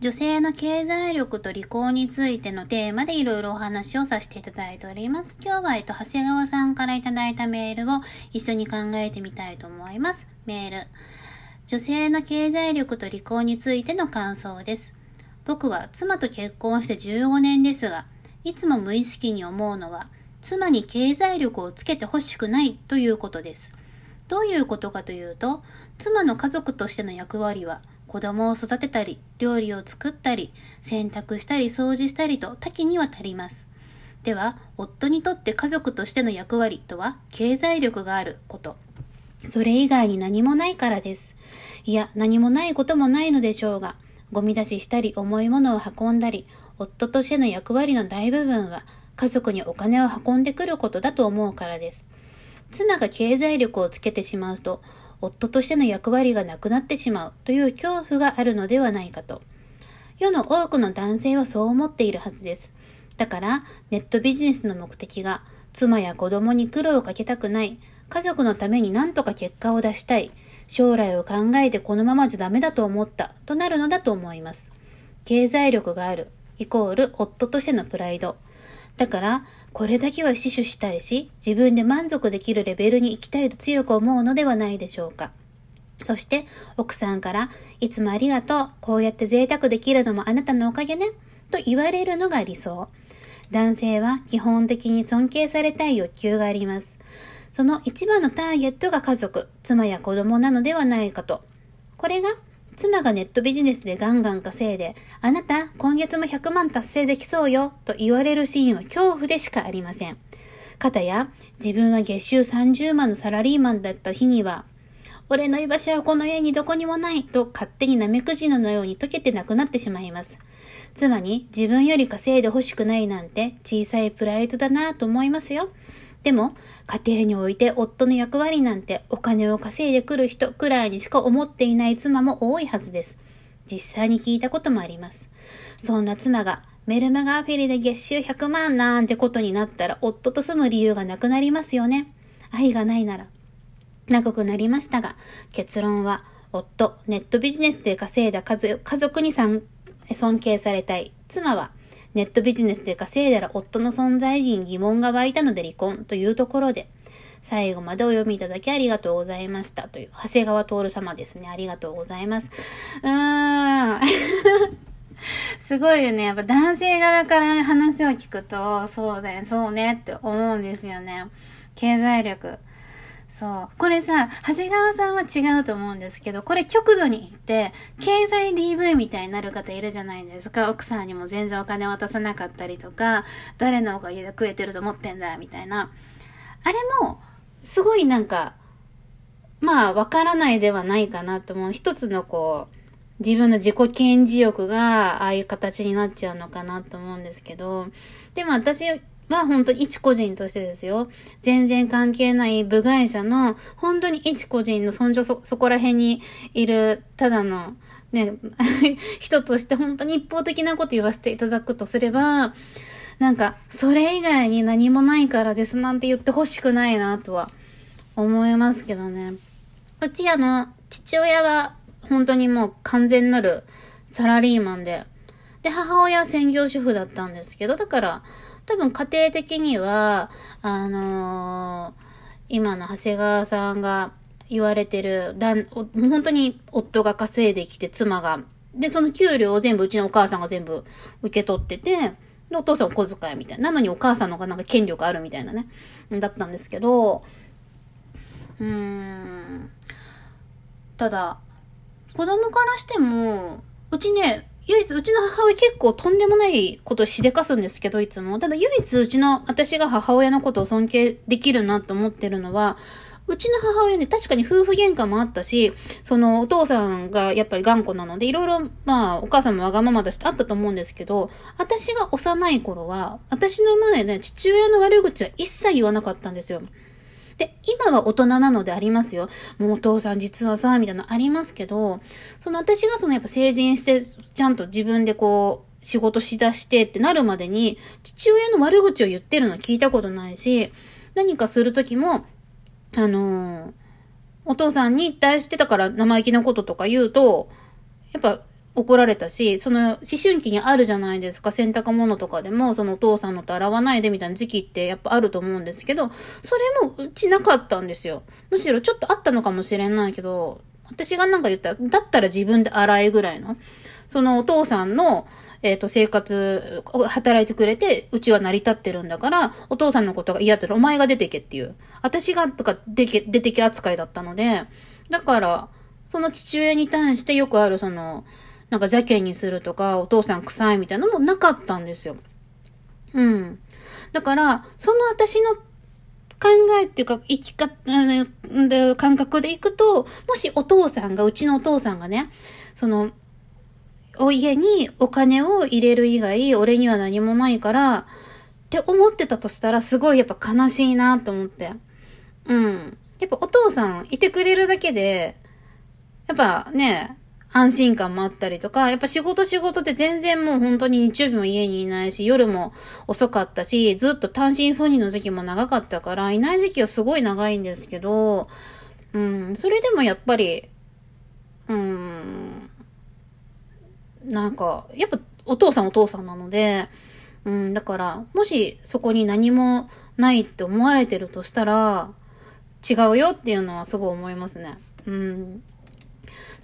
女性の経済力と離婚についてのテーマでいろいろお話をさせていただいております。今日は、えっと、長谷川さんからいただいたメールを一緒に考えてみたいと思います。メール。女性の経済力と離婚についての感想です。僕は妻と結婚して15年ですが、いつも無意識に思うのは、妻に経済力をつけてほしくないということです。どういうことかというと、妻の家族としての役割は、子供を育てたり、料理を作ったり、洗濯したり掃除したりと多岐にわたります。では、夫にとって家族としての役割とは、経済力があること。それ以外に何もないからです。いや、何もないこともないのでしょうが、ゴミ出ししたり重いものを運んだり、夫としての役割の大部分は、家族にお金を運んでくることだと思うからです。妻が経済力をつけてしまうと、夫としての役割がなくなってしまうという恐怖があるのではないかと。世の多くの男性はそう思っているはずです。だから、ネットビジネスの目的が、妻や子供に苦労をかけたくない、家族のために何とか結果を出したい、将来を考えてこのままじゃダメだと思ったとなるのだと思います。経済力がある、イコール夫としてのプライド。だから、これだけは死守したいし、自分で満足できるレベルに行きたいと強く思うのではないでしょうか。そして、奥さんから、いつもありがとう、こうやって贅沢できるのもあなたのおかげね、と言われるのが理想。男性は基本的に尊敬されたい欲求があります。その一番のターゲットが家族、妻や子供なのではないかと。これが妻がネットビジネスでガンガン稼いで、あなた、今月も100万達成できそうよ、と言われるシーンは恐怖でしかありません。かたや、自分は月収30万のサラリーマンだった日には、俺の居場所はこの家にどこにもない、と勝手にナメクジのように溶けてなくなってしまいます。妻に自分より稼いで欲しくないなんて小さいプライドだなぁと思いますよ。でも、家庭において夫の役割なんてお金を稼いでくる人くらいにしか思っていない妻も多いはずです。実際に聞いたこともあります。そんな妻がメルマガアフィリで月収100万なんてことになったら夫と住む理由がなくなりますよね。愛がないなら。長くなりましたが、結論は夫、ネットビジネスで稼いだ家族に尊敬されたい。妻はネットビジネスで稼いだら夫の存在意義に疑問が湧いたので離婚というところで、最後までお読みいただきありがとうございましたという、長谷川徹様ですね。ありがとうございます。うーん。すごいよね。やっぱ男性側から話を聞くと、そうだよ、そうねって思うんですよね。経済力。そう。これさ、長谷川さんは違うと思うんですけど、これ極度に言って、経済 DV みたいになる方いるじゃないですか。奥さんにも全然お金渡さなかったりとか、誰のおかげで食えてると思ってんだ、みたいな。あれも、すごいなんか、まあ、わからないではないかなと思う。一つのこう、自分の自己顕示欲がああいう形になっちゃうのかなと思うんですけど、でも私は本当に一個人としてですよ。全然関係ない部外者の、本当に一個人の尊女そ、そこら辺にいる、ただの、ね、人として本当に一方的なこと言わせていただくとすれば、なんか、それ以外に何もないからですなんて言ってほしくないなとは思いますけどね。うちあの、父親は本当にもう完全なるサラリーマンで、で、母親は専業主婦だったんですけど、だから、多分家庭的には、あのー、今の長谷川さんが言われてる、だん、本当に夫が稼いできて妻が、で、その給料を全部うちのお母さんが全部受け取ってて、で、お父さんお小遣いみたいな。なのにお母さんの方がなんか権力あるみたいなね。だったんですけど、うーん。ただ、子供からしても、うちね、唯一、うちの母親結構とんでもないことしでかすんですけど、いつも。ただ唯一うちの、私が母親のことを尊敬できるなと思ってるのは、うちの母親ね、確かに夫婦喧嘩もあったし、そのお父さんがやっぱり頑固なので、いろいろ、まあ、お母さんもわがままだしあったと思うんですけど、私が幼い頃は、私の前で、ね、父親の悪口は一切言わなかったんですよ。で、今は大人なのでありますよ。もうお父さん実はさ、みたいなのありますけど、その私がそのやっぱ成人して、ちゃんと自分でこう、仕事しだしてってなるまでに、父親の悪口を言ってるの聞いたことないし、何かするときも、あのー、お父さんに対してたから生意気なこととか言うと、やっぱ、怒られたし、その思春期にあるじゃないですか。洗濯物とかでも、そのお父さんのと洗わないでみたいな時期ってやっぱあると思うんですけど、それもうちなかったんですよ。むしろちょっとあったのかもしれないけど、私がなんか言ったら、だったら自分で洗いぐらいの。そのお父さんの、えっ、ー、と、生活、働いてくれて、うちは成り立ってるんだから、お父さんのことが嫌ったらお前が出てけっていう。私が、とか出てけ、出てけ扱いだったので、だから、その父親に対してよくあるその、なんか邪険にするとか、お父さん臭いみたいなのもなかったんですよ。うん。だから、その私の考えっていうか、生き方、感覚でいくと、もしお父さんが、うちのお父さんがね、その、お家にお金を入れる以外、俺には何もないから、って思ってたとしたら、すごいやっぱ悲しいなと思って。うん。やっぱお父さんいてくれるだけで、やっぱね、安心感もあったりとか、やっぱ仕事仕事って全然もう本当に日曜日も家にいないし、夜も遅かったし、ずっと単身赴任の時期も長かったから、いない時期はすごい長いんですけど、うん、それでもやっぱり、うん、なんか、やっぱお父さんお父さんなので、うん、だから、もしそこに何もないって思われてるとしたら、違うよっていうのはすごい思いますね。うん。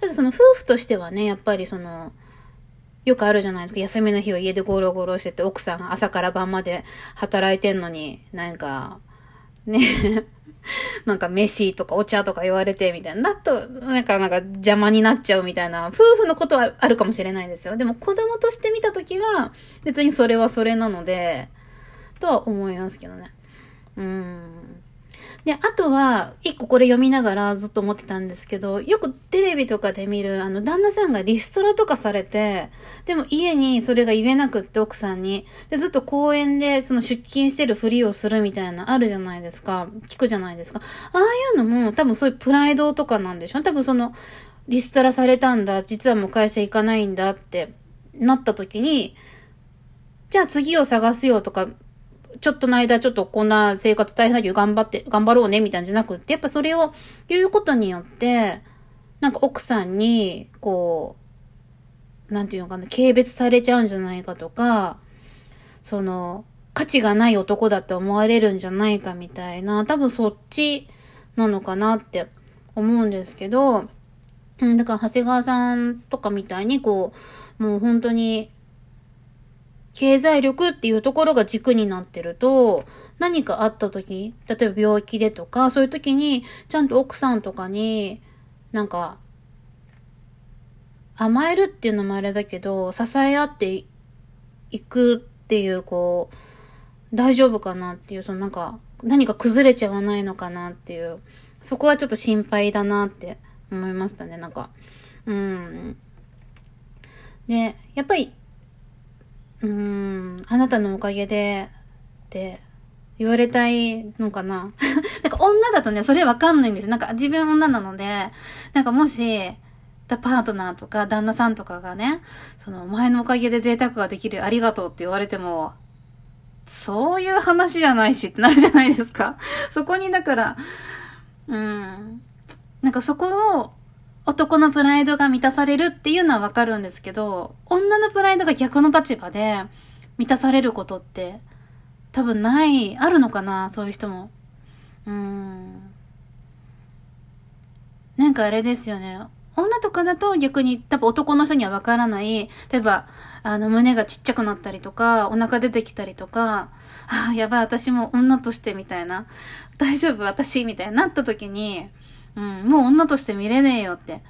ただその夫婦としてはね、やっぱりその、よくあるじゃないですか。休みの日は家でゴロゴロしてて、奥さん朝から晩まで働いてんのに、なんか、ね なんか飯とかお茶とか言われてみたいな。だと、なんかなんか邪魔になっちゃうみたいな、夫婦のことはあるかもしれないですよ。でも子供として見たときは、別にそれはそれなので、とは思いますけどね。うん。で、あとは、一個これ読みながらずっと思ってたんですけど、よくテレビとかで見る、あの、旦那さんがリストラとかされて、でも家にそれが言えなくって奥さんに、で、ずっと公園でその出勤してるふりをするみたいな、あるじゃないですか。聞くじゃないですか。ああいうのも、多分そういうプライドとかなんでしょ？多分その、リストラされたんだ、実はもう会社行かないんだってなった時に、じゃあ次を探すよとか、ちょっとの間ちょっとこんな生活大変だけど頑張って、頑張ろうねみたいなじゃなくって、やっぱそれを言うことによって、なんか奥さんに、こう、なんていうのかな、軽蔑されちゃうんじゃないかとか、その、価値がない男だって思われるんじゃないかみたいな、多分そっちなのかなって思うんですけど、うん、だから長谷川さんとかみたいにこう、もう本当に経済力っていうところが軸になってると、何かあった時、例えば病気でとか、そういう時に、ちゃんと奥さんとかに、なんか、甘えるっていうのもあれだけど、支え合っていくっていう、こう、大丈夫かなっていう、そのなんか、何か崩れちゃわないのかなっていう、そこはちょっと心配だなって思いましたね、なんか。うん。で、やっぱりうん、あなたのおかげで、って言われたいのかな なんか女だとね、それわかんないんですなんか自分女なので、なんかもし、パートナーとか旦那さんとかがね、その、お前のおかげで贅沢ができるありがとうって言われても、そういう話じゃないしってなるじゃないですか。そこにだから、うん。なんかそこを男のプライドが満たされるっていうのはわかるんですけど、女のプライドが逆の立場で満たされることって多分ない、あるのかなそういう人も。うーん。なんかあれですよね。女とかだと逆に多分男の人にはわからない、例えば、あの胸がちっちゃくなったりとか、お腹出てきたりとか、ああ、やばい、私も女としてみたいな、大丈夫、私みたいになった時に、うん、もう女として見れねえよって。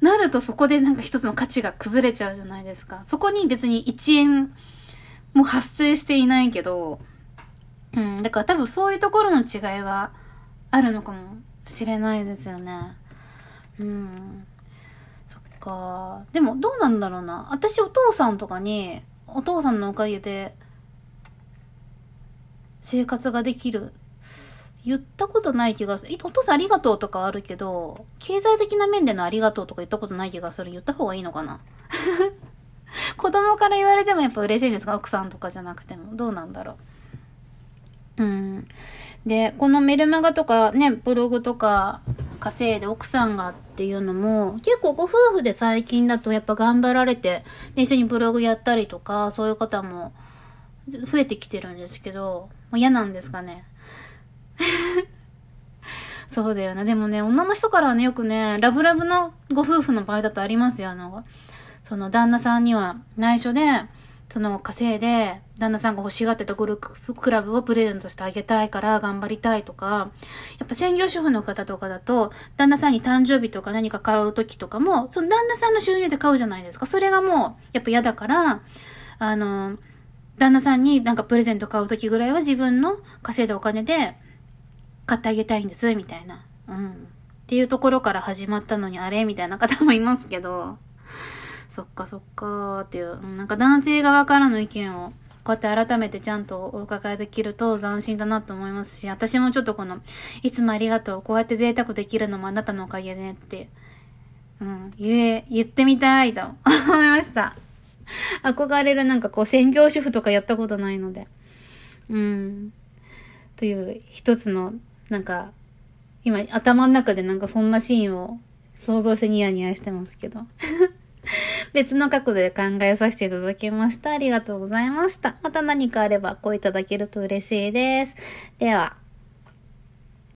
なるとそこでなんか一つの価値が崩れちゃうじゃないですか。そこに別に1円も発生していないけど、うん、だから多分そういうところの違いはあるのかもしれないですよね。うん。そっか。でもどうなんだろうな。私お父さんとかに、お父さんのおかげで生活ができる言ったことない気がする。お父さんありがとうとかあるけど、経済的な面でのありがとうとか言ったことない気がする。言った方がいいのかな？子供から言われてもやっぱ嬉しいんですか？奥さんとかじゃなくても。どうなんだろう？うん。で、このメルマガとかね、ブログとか稼いで奥さんがっていうのも、結構ご夫婦で最近だとやっぱ頑張られて、一緒にブログやったりとか、そういう方も増えてきてるんですけど、もう嫌なんですかね？そうだよな。でもね、女の人からはね、よくね、ラブラブのご夫婦の場合だとありますよ。あの、その旦那さんには内緒で、その稼いで、旦那さんが欲しがってたゴルフクラブをプレゼントしてあげたいから頑張りたいとか、やっぱ専業主婦の方とかだと、旦那さんに誕生日とか何か買う時とかも、その旦那さんの収入で買うじゃないですか。それがもう、やっぱ嫌だから、あの、旦那さんになんかプレゼント買う時ぐらいは自分の稼いだお金で買ってあげたいんです、みたいな。うん。っていうところから始まったのにあれ？みたいな方もいますけど、そっかそっかーっていう、なんか男性側からの意見をこうやって改めてちゃんとお伺いできると斬新だなと思いますし、私もちょっとこの、いつもありがとう、こうやって贅沢できるのもあなたのおかげねって、うん、言え、言ってみたいと 思いました。憧れるなんかこう専業主婦とかやったことないので。うん。という一つの、なんか、今頭の中でなんかそんなシーンを想像してニヤニヤしてますけど。別の角度で考えさせていただきました。ありがとうございました。また何かあればこういただけると嬉しいです。では。